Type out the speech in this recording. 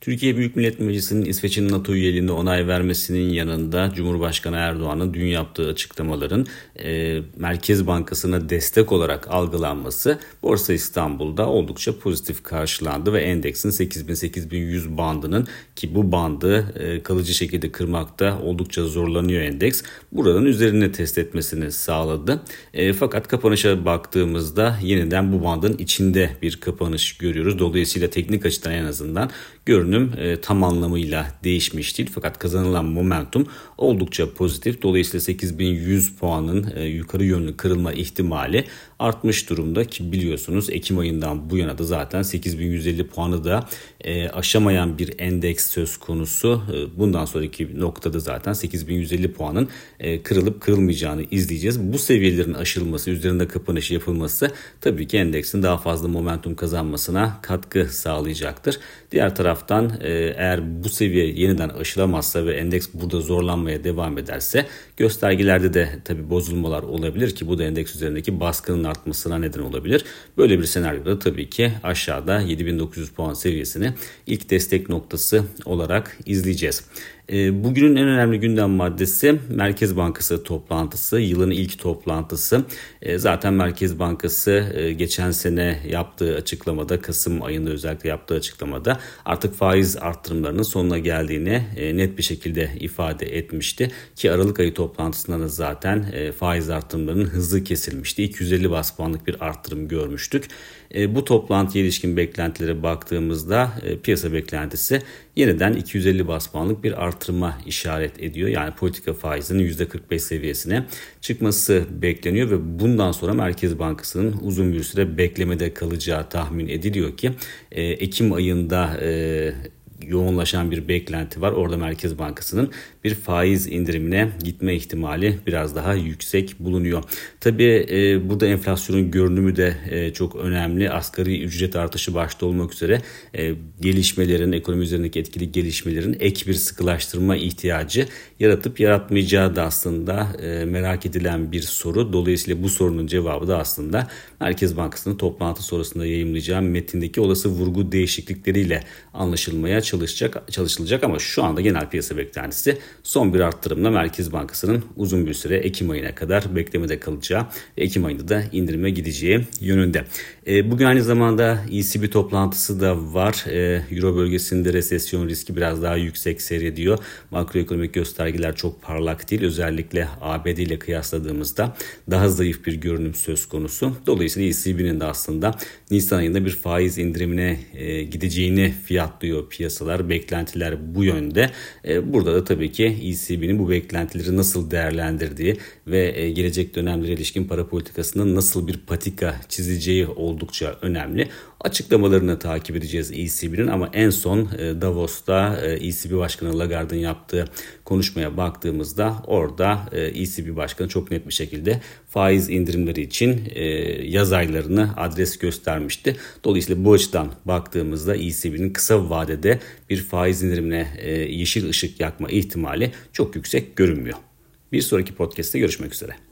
Türkiye Büyük Millet Meclisi'nin İsveç'in NATO üyeliğinde onay vermesinin yanında Cumhurbaşkanı Erdoğan'ın dün yaptığı açıklamaların e, Merkez Bankası'na destek olarak algılanması Borsa İstanbul'da oldukça pozitif karşılandı ve endeksin 8000-8100 bandının ki bu bandı e, kalıcı şekilde kırmakta oldukça zorlanıyor endeks. Buranın üzerine test etmesini sağladı. E, fakat kapanışa baktığımızda yeniden bu bandın içinde bir kapanış görüyoruz. Dolayısıyla teknik açıdan en azından görünüm e, tam anlamıyla değişmiş değil. Fakat kazanılan momentum oldukça pozitif. Dolayısıyla 8100 puanın e, yukarı yönlü kırılma ihtimali artmış durumda ki biliyorsunuz Ekim ayından bu yana da zaten 8150 puanı da e, aşamayan bir endeks söz konusu. E, bundan sonraki noktada zaten 8150 puanın e, kırılıp kırılmayacağını izleyeceğiz. Bu seviyelerin aşılması, üzerinde kapanış yapılması tabii ki endeksin daha fazla momentum kazanmasına katkı sağlayacaktır. Diğer taraftan e, eğer bu seviye yeniden aşılamazsa ve endeks burada zorlanmaya devam ederse göstergelerde de tabii bozulmalar olabilir ki bu da endeks üzerindeki baskının artmasına neden olabilir. Böyle bir senaryoda tabii ki aşağıda 7900 puan seviyesini ilk destek noktası olarak izleyeceğiz. Ee, bugünün en önemli gündem maddesi Merkez Bankası toplantısı. Yılın ilk toplantısı. Ee, zaten Merkez Bankası e, geçen sene yaptığı açıklamada, Kasım ayında özellikle yaptığı açıklamada artık faiz arttırımlarının sonuna geldiğini e, net bir şekilde ifade etmişti. Ki Aralık ayı toplantısında da zaten e, faiz arttırımlarının hızlı kesilmişti. 250 bas puanlık bir arttırım görmüştük. Bu toplantıya ilişkin beklentilere baktığımızda piyasa beklentisi yeniden 250 bas puanlık bir artırma işaret ediyor. Yani politika faizinin %45 seviyesine çıkması bekleniyor ve bundan sonra Merkez Bankası'nın uzun bir süre beklemede kalacağı tahmin ediliyor ki Ekim ayında yoğunlaşan bir beklenti var. Orada Merkez Bankası'nın bir faiz indirimine gitme ihtimali biraz daha yüksek bulunuyor. Tabii e, burada enflasyonun görünümü de e, çok önemli. Asgari ücret artışı başta olmak üzere e, gelişmelerin, ekonomi üzerindeki etkili gelişmelerin ek bir sıkılaştırma ihtiyacı yaratıp yaratmayacağı da aslında e, merak edilen bir soru. Dolayısıyla bu sorunun cevabı da aslında Merkez Bankası'nın toplantı sonrasında yayımlayacağı metindeki olası vurgu değişiklikleriyle anlaşılmaya çalışacak, çalışılacak ama şu anda genel piyasa beklentisi son bir arttırımla Merkez Bankası'nın uzun bir süre Ekim ayına kadar beklemede kalacağı ve Ekim ayında da indirime gideceği yönünde. E, bugün aynı zamanda ECB toplantısı da var. E, Euro bölgesinde resesyon riski biraz daha yüksek seyrediyor. Makroekonomik göstergeler çok parlak değil. Özellikle ABD ile kıyasladığımızda daha zayıf bir görünüm söz konusu. Dolayısıyla ECB'nin de aslında Nisan ayında bir faiz indirimine e, gideceğini fiyatlıyor piyasalar. Beklentiler bu yönde. Burada da tabii ki ECB'nin bu beklentileri nasıl değerlendirdiği ve gelecek dönemlere ilişkin para politikasının nasıl bir patika çizeceği oldukça önemli. Açıklamalarını takip edeceğiz ECB'nin ama en son e, Davos'ta ECB e Başkanı Lagarde'ın yaptığı konuşmaya baktığımızda orada ECB e Başkanı çok net bir şekilde faiz indirimleri için yaz aylarını adres göstermişti. Dolayısıyla bu açıdan baktığımızda ECB'nin kısa vadede bir faiz indirimine yeşil ışık yakma ihtimali çok yüksek görünmüyor. Bir sonraki podcast'te görüşmek üzere.